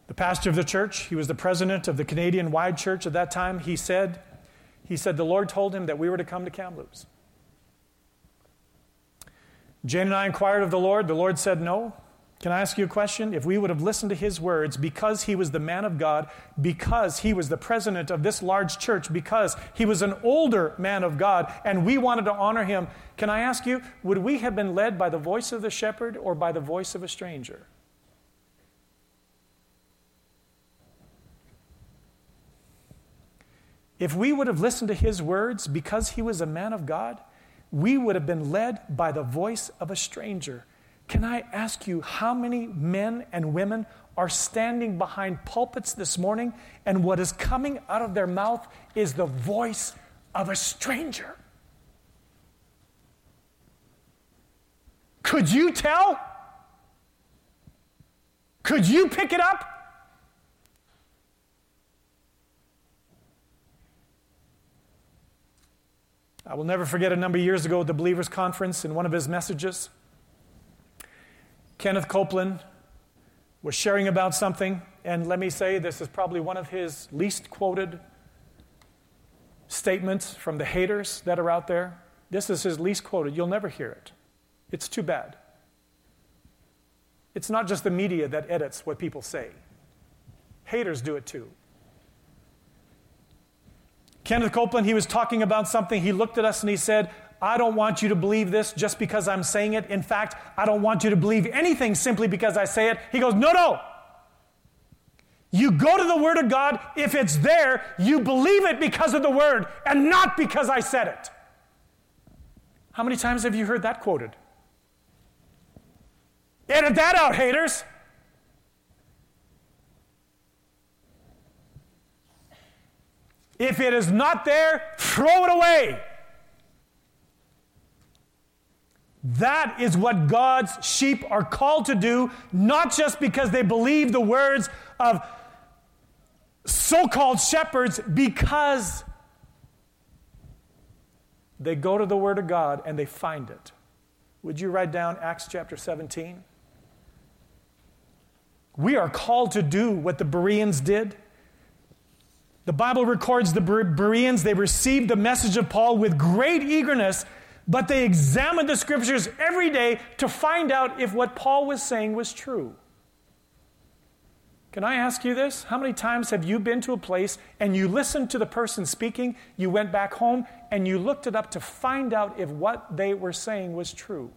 The pastor of the church, he was the president of the Canadian Wide Church at that time, he said, he said the Lord told him that we were to come to Kamloops. Jane and I inquired of the Lord. The Lord said no. Can I ask you a question? If we would have listened to his words because he was the man of God, because he was the president of this large church, because he was an older man of God, and we wanted to honor him, can I ask you, would we have been led by the voice of the shepherd or by the voice of a stranger? If we would have listened to his words because he was a man of God, we would have been led by the voice of a stranger. Can I ask you how many men and women are standing behind pulpits this morning and what is coming out of their mouth is the voice of a stranger? Could you tell? Could you pick it up? I will never forget a number of years ago at the Believers Conference in one of his messages. Kenneth Copeland was sharing about something, and let me say this is probably one of his least quoted statements from the haters that are out there. This is his least quoted. You'll never hear it. It's too bad. It's not just the media that edits what people say, haters do it too. Kenneth Copeland, he was talking about something. He looked at us and he said, I don't want you to believe this just because I'm saying it. In fact, I don't want you to believe anything simply because I say it. He goes, No, no. You go to the Word of God. If it's there, you believe it because of the Word and not because I said it. How many times have you heard that quoted? Edit that out, haters. If it is not there, throw it away. That is what God's sheep are called to do, not just because they believe the words of so called shepherds, because they go to the Word of God and they find it. Would you write down Acts chapter 17? We are called to do what the Bereans did. The Bible records the Bereans, they received the message of Paul with great eagerness, but they examined the scriptures every day to find out if what Paul was saying was true. Can I ask you this? How many times have you been to a place and you listened to the person speaking, you went back home, and you looked it up to find out if what they were saying was true?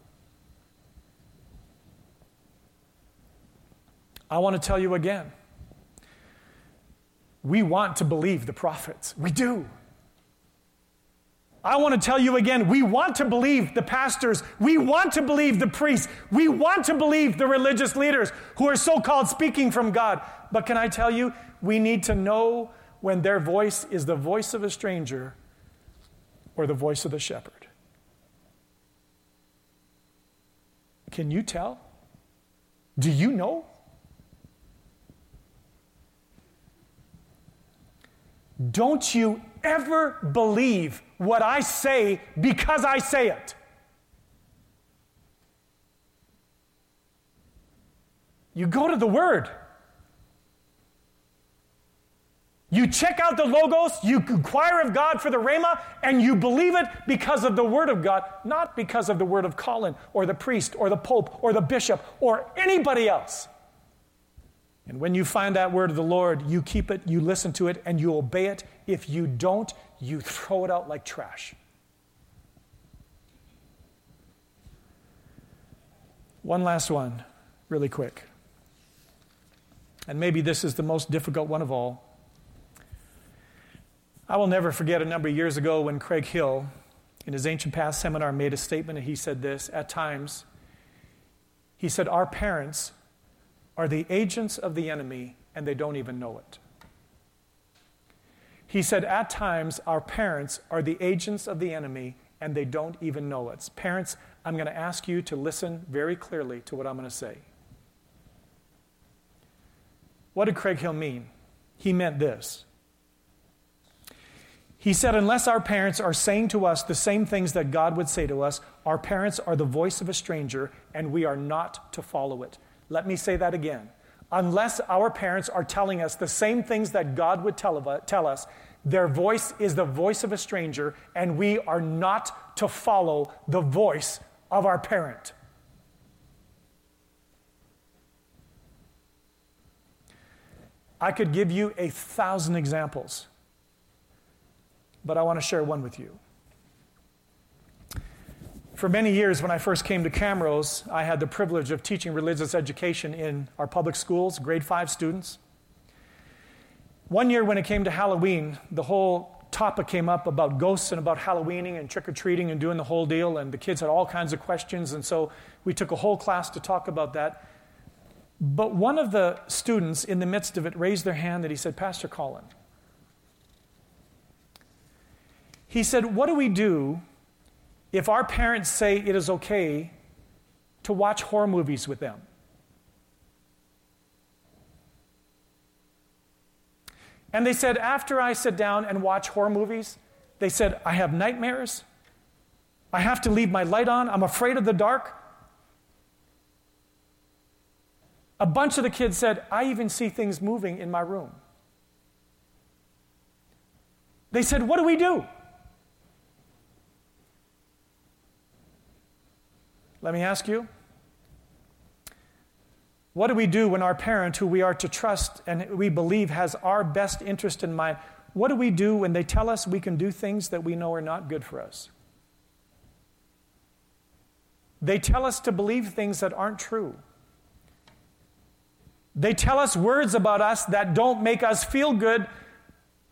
I want to tell you again we want to believe the prophets. We do. I want to tell you again, we want to believe the pastors. We want to believe the priests. We want to believe the religious leaders who are so called speaking from God. But can I tell you, we need to know when their voice is the voice of a stranger or the voice of the shepherd. Can you tell? Do you know? Don't you ever believe what I say because I say it. You go to the Word. You check out the Logos, you inquire of God for the Rhema, and you believe it because of the Word of God, not because of the Word of Collin or the priest or the Pope or the bishop or anybody else. And when you find that word of the Lord, you keep it, you listen to it, and you obey it. If you don't, you throw it out like trash. One last one, really quick. And maybe this is the most difficult one of all. I will never forget a number of years ago when Craig Hill, in his Ancient Paths seminar, made a statement, and he said this At times, he said, Our parents are the agents of the enemy and they don't even know it. He said, At times, our parents are the agents of the enemy and they don't even know it. Parents, I'm going to ask you to listen very clearly to what I'm going to say. What did Craig Hill mean? He meant this. He said, unless our parents are saying to us the same things that God would say to us, our parents are the voice of a stranger and we are not to follow it. Let me say that again. Unless our parents are telling us the same things that God would tell, us, their voice is the voice of a stranger, and we are not to follow the voice of our parent. I could give you a thousand examples, but I want to share one with you. For many years, when I first came to Camrose, I had the privilege of teaching religious education in our public schools, grade five students. One year, when it came to Halloween, the whole topic came up about ghosts and about Halloweening and trick or treating and doing the whole deal, and the kids had all kinds of questions, and so we took a whole class to talk about that. But one of the students in the midst of it raised their hand and he said, Pastor Collin, he said, What do we do if our parents say it is okay to watch horror movies with them. And they said, after I sit down and watch horror movies, they said, I have nightmares. I have to leave my light on. I'm afraid of the dark. A bunch of the kids said, I even see things moving in my room. They said, What do we do? Let me ask you what do we do when our parent, who we are to trust and we believe has our best interest in mind, what do we do when they tell us we can do things that we know are not good for us? They tell us to believe things that aren't true. They tell us words about us that don't make us feel good.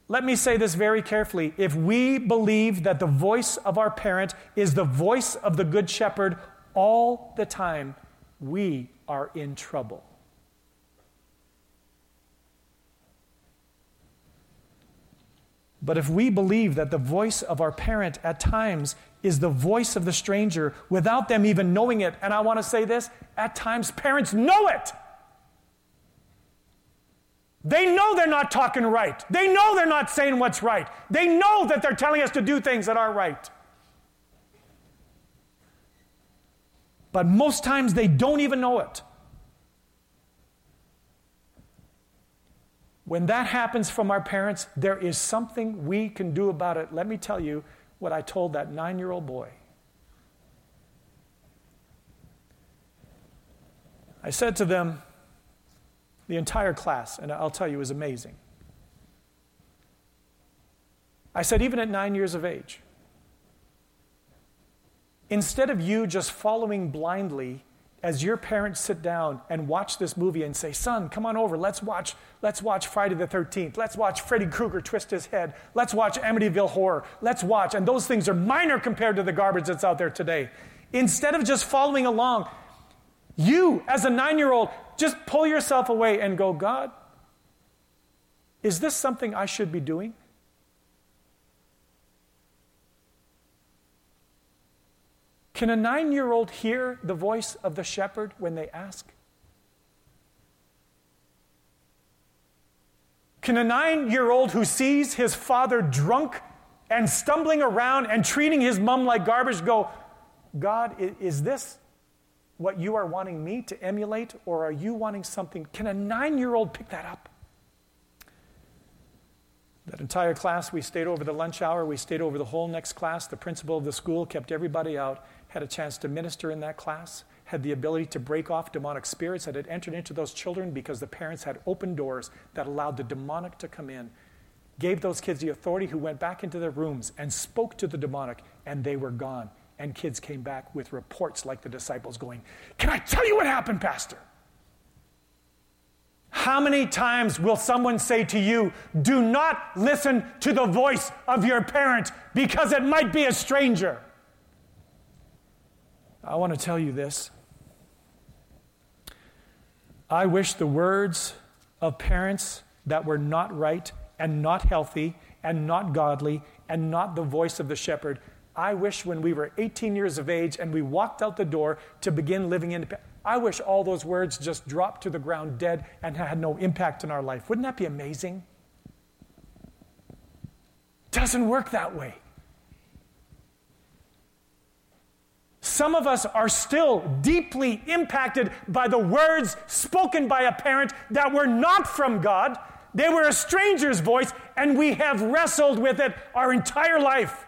Let me say this very carefully. If we believe that the voice of our parent is the voice of the Good Shepherd all the time, we are in trouble. But if we believe that the voice of our parent at times is the voice of the stranger without them even knowing it, and I want to say this at times parents know it. They know they're not talking right. They know they're not saying what's right. They know that they're telling us to do things that aren't right. But most times they don't even know it. When that happens from our parents, there is something we can do about it. Let me tell you what I told that nine year old boy. I said to them, the entire class, and I'll tell you, it was amazing. I said, even at nine years of age, Instead of you just following blindly as your parents sit down and watch this movie and say, "Son, come on over. Let's watch. Let's watch Friday the 13th. Let's watch Freddy Krueger twist his head. Let's watch Amityville Horror. Let's watch." And those things are minor compared to the garbage that's out there today. Instead of just following along, you as a 9-year-old just pull yourself away and go, "God, is this something I should be doing?" Can a nine year old hear the voice of the shepherd when they ask? Can a nine year old who sees his father drunk and stumbling around and treating his mom like garbage go, God, is this what you are wanting me to emulate, or are you wanting something? Can a nine year old pick that up? That entire class, we stayed over the lunch hour, we stayed over the whole next class. The principal of the school kept everybody out had a chance to minister in that class, had the ability to break off demonic spirits that had entered into those children because the parents had opened doors that allowed the demonic to come in. Gave those kids the authority who went back into their rooms and spoke to the demonic, and they were gone. And kids came back with reports like the disciples going, Can I tell you what happened, Pastor? How many times will someone say to you, Do not listen to the voice of your parent because it might be a stranger? I want to tell you this. I wish the words of parents that were not right and not healthy and not godly and not the voice of the shepherd. I wish when we were 18 years of age and we walked out the door to begin living independent, I wish all those words just dropped to the ground dead and had no impact in our life. Wouldn't that be amazing? Doesn't work that way. Some of us are still deeply impacted by the words spoken by a parent that were not from God. They were a stranger's voice, and we have wrestled with it our entire life.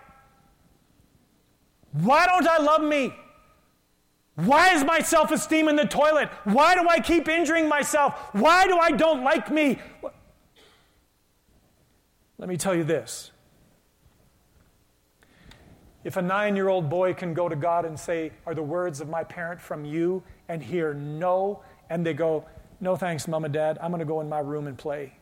Why don't I love me? Why is my self esteem in the toilet? Why do I keep injuring myself? Why do I don't like me? Let me tell you this if a nine year old boy can go to God and say, Are the words of my parent from you? and hear no, and they go, No thanks, mom and dad, I'm going to go in my room and play.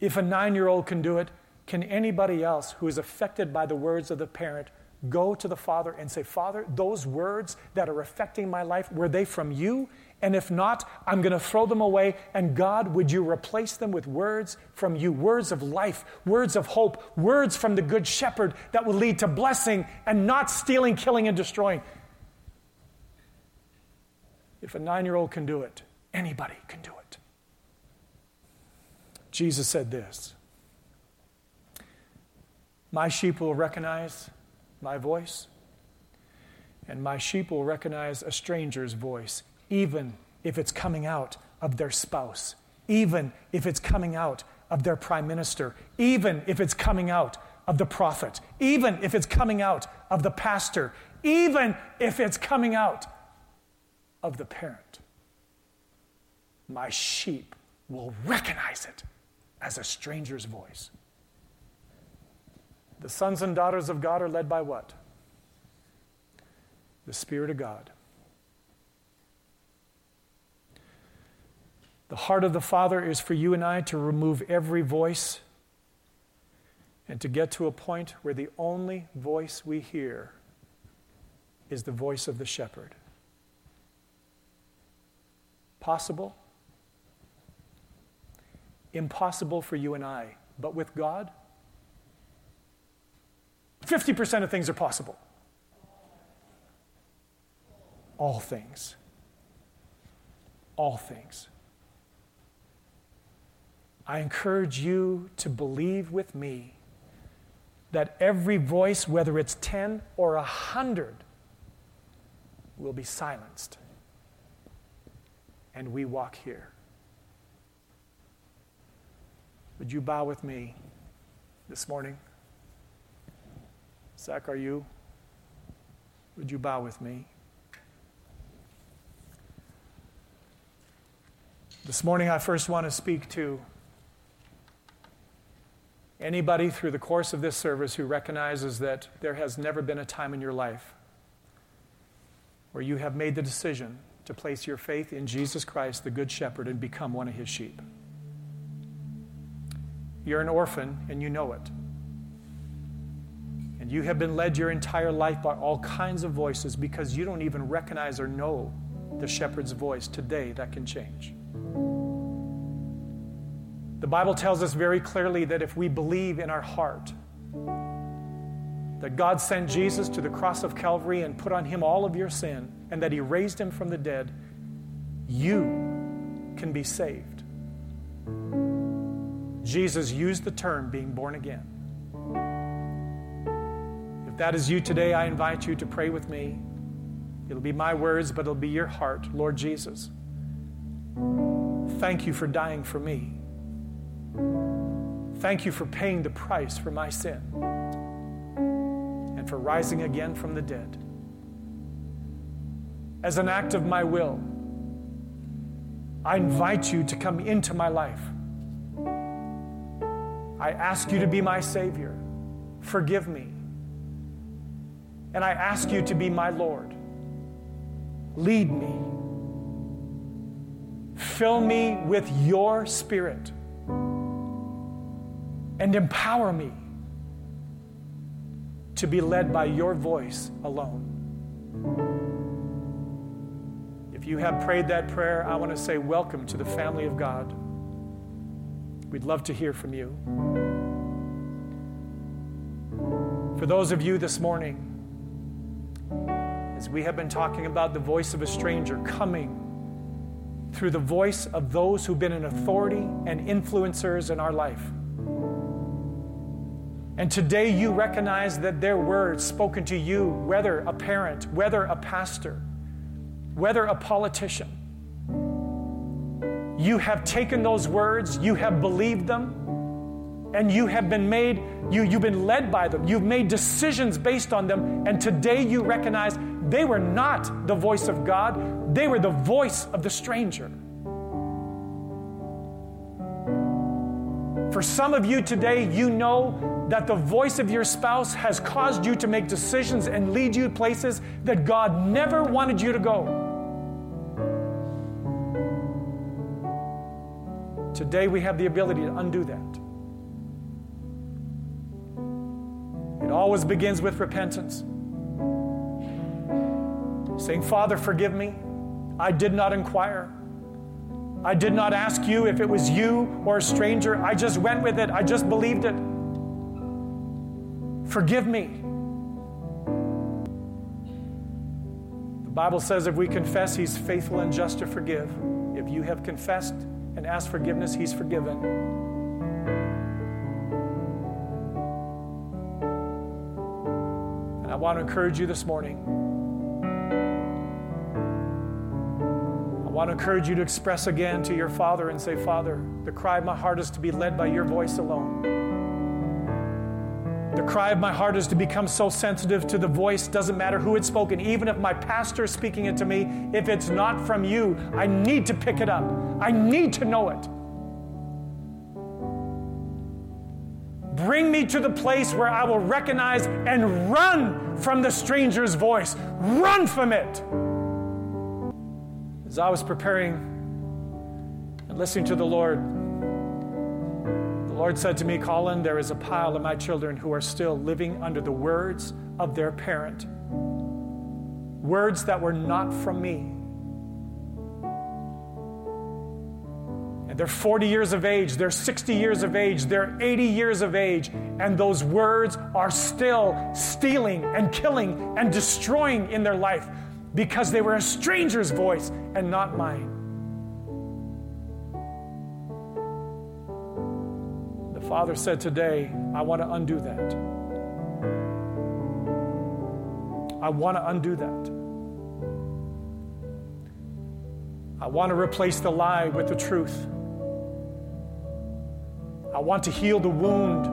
If a nine year old can do it, can anybody else who is affected by the words of the parent go to the father and say, Father, those words that are affecting my life, were they from you? And if not, I'm going to throw them away. And God, would you replace them with words from you, words of life, words of hope, words from the Good Shepherd that will lead to blessing and not stealing, killing, and destroying? If a nine year old can do it, anybody can do it. Jesus said this My sheep will recognize my voice, and my sheep will recognize a stranger's voice even if it's coming out of their spouse, even if it's coming out of their prime minister, even if it's coming out of the prophet, even if it's coming out of the pastor, even if it's coming out of the parent. My sheep will recognize it as a stranger's voice. The sons and daughters of God are led by what? The Spirit of God. The heart of the Father is for you and I to remove every voice and to get to a point where the only voice we hear is the voice of the shepherd. Possible? Impossible for you and I, but with God, 50% of things are possible. All things. All things. I encourage you to believe with me that every voice, whether it's 10 or 100, will be silenced. And we walk here. Would you bow with me this morning? Zach, are you? Would you bow with me? This morning, I first want to speak to Anybody through the course of this service who recognizes that there has never been a time in your life where you have made the decision to place your faith in Jesus Christ, the Good Shepherd, and become one of his sheep. You're an orphan and you know it. And you have been led your entire life by all kinds of voices because you don't even recognize or know the shepherd's voice. Today, that can change. The Bible tells us very clearly that if we believe in our heart that God sent Jesus to the cross of Calvary and put on him all of your sin, and that he raised him from the dead, you can be saved. Jesus used the term being born again. If that is you today, I invite you to pray with me. It'll be my words, but it'll be your heart. Lord Jesus, thank you for dying for me. Thank you for paying the price for my sin and for rising again from the dead. As an act of my will, I invite you to come into my life. I ask you to be my Savior. Forgive me. And I ask you to be my Lord. Lead me. Fill me with your Spirit and empower me to be led by your voice alone. If you have prayed that prayer, I want to say welcome to the family of God. We'd love to hear from you. For those of you this morning, as we have been talking about the voice of a stranger coming through the voice of those who've been in authority and influencers in our life. And today you recognize that their words spoken to you, whether a parent, whether a pastor, whether a politician, you have taken those words, you have believed them, and you have been made, you, you've been led by them. You've made decisions based on them, and today you recognize they were not the voice of God, they were the voice of the stranger. For some of you today, you know that the voice of your spouse has caused you to make decisions and lead you to places that God never wanted you to go. Today, we have the ability to undo that. It always begins with repentance. Saying, Father, forgive me. I did not inquire. I did not ask you if it was you or a stranger. I just went with it. I just believed it. Forgive me. The Bible says if we confess, He's faithful and just to forgive. If you have confessed and asked forgiveness, He's forgiven. And I want to encourage you this morning I want to encourage you to express again to your Father and say, Father, the cry of my heart is to be led by your voice alone. The cry of my heart is to become so sensitive to the voice, doesn't matter who it's spoken, even if my pastor is speaking it to me, if it's not from you, I need to pick it up. I need to know it. Bring me to the place where I will recognize and run from the stranger's voice. Run from it. As I was preparing and listening to the Lord, Lord said to me, Collin, there is a pile of my children who are still living under the words of their parent. Words that were not from me. And they're 40 years of age, they're 60 years of age, they're 80 years of age, and those words are still stealing and killing and destroying in their life because they were a stranger's voice and not mine. Father said today, I want to undo that. I want to undo that. I want to replace the lie with the truth. I want to heal the wound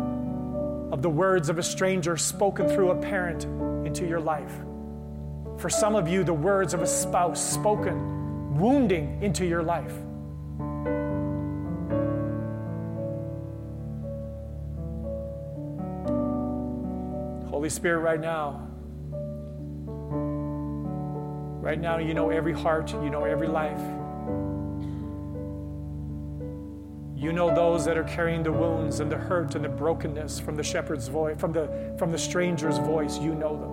of the words of a stranger spoken through a parent into your life. For some of you, the words of a spouse spoken, wounding into your life. Holy Spirit, right now, Right now, you know every heart, you know every life. You know those that are carrying the wounds and the hurt and the brokenness from the shepherd's voice, from the, from the stranger's voice. You know them.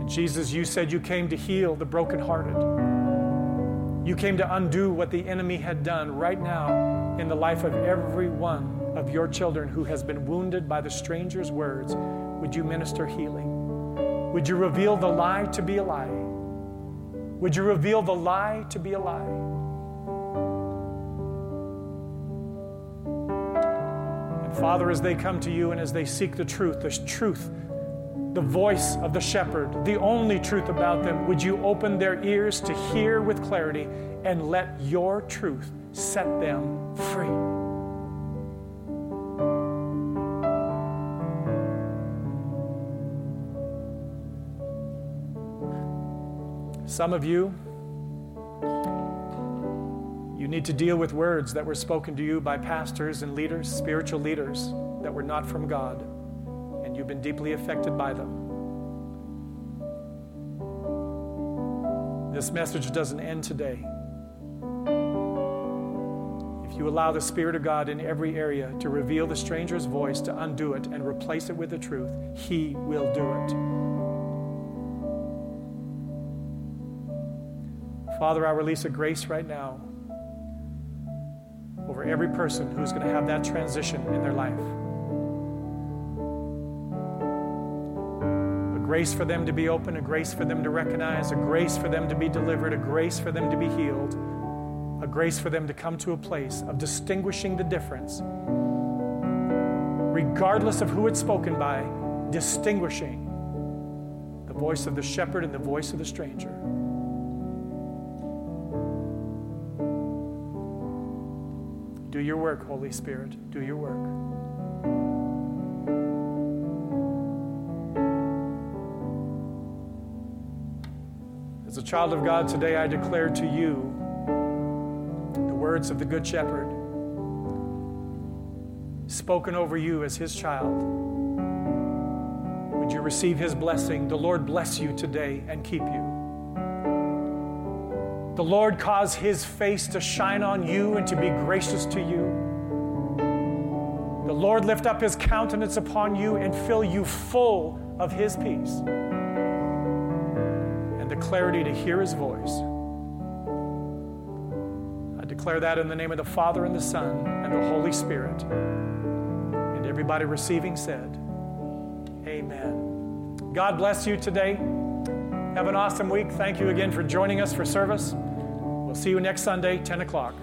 And Jesus, you said you came to heal the brokenhearted. You came to undo what the enemy had done right now in the life of every one of your children who has been wounded by the stranger's words. Would you minister healing? Would you reveal the lie to be a lie? Would you reveal the lie to be a lie? And Father, as they come to you and as they seek the truth, the truth, the voice of the shepherd, the only truth about them, would you open their ears to hear with clarity and let your truth set them free? Some of you, you need to deal with words that were spoken to you by pastors and leaders, spiritual leaders, that were not from God, and you've been deeply affected by them. This message doesn't end today. If you allow the Spirit of God in every area to reveal the stranger's voice, to undo it and replace it with the truth, He will do it. Father, I release a grace right now over every person who's going to have that transition in their life. A grace for them to be open, a grace for them to recognize, a grace for them to be delivered, a grace for them to be healed, a grace for them to come to a place of distinguishing the difference, regardless of who it's spoken by, distinguishing the voice of the shepherd and the voice of the stranger. Do your work, Holy Spirit. Do your work. As a child of God today, I declare to you the words of the Good Shepherd spoken over you as his child. Would you receive his blessing? The Lord bless you today and keep you. The Lord cause his face to shine on you and to be gracious to you. The Lord lift up his countenance upon you and fill you full of his peace and the clarity to hear his voice. I declare that in the name of the Father and the Son and the Holy Spirit. And everybody receiving said, Amen. God bless you today. Have an awesome week. Thank you again for joining us for service. We'll see you next Sunday, 10 o'clock.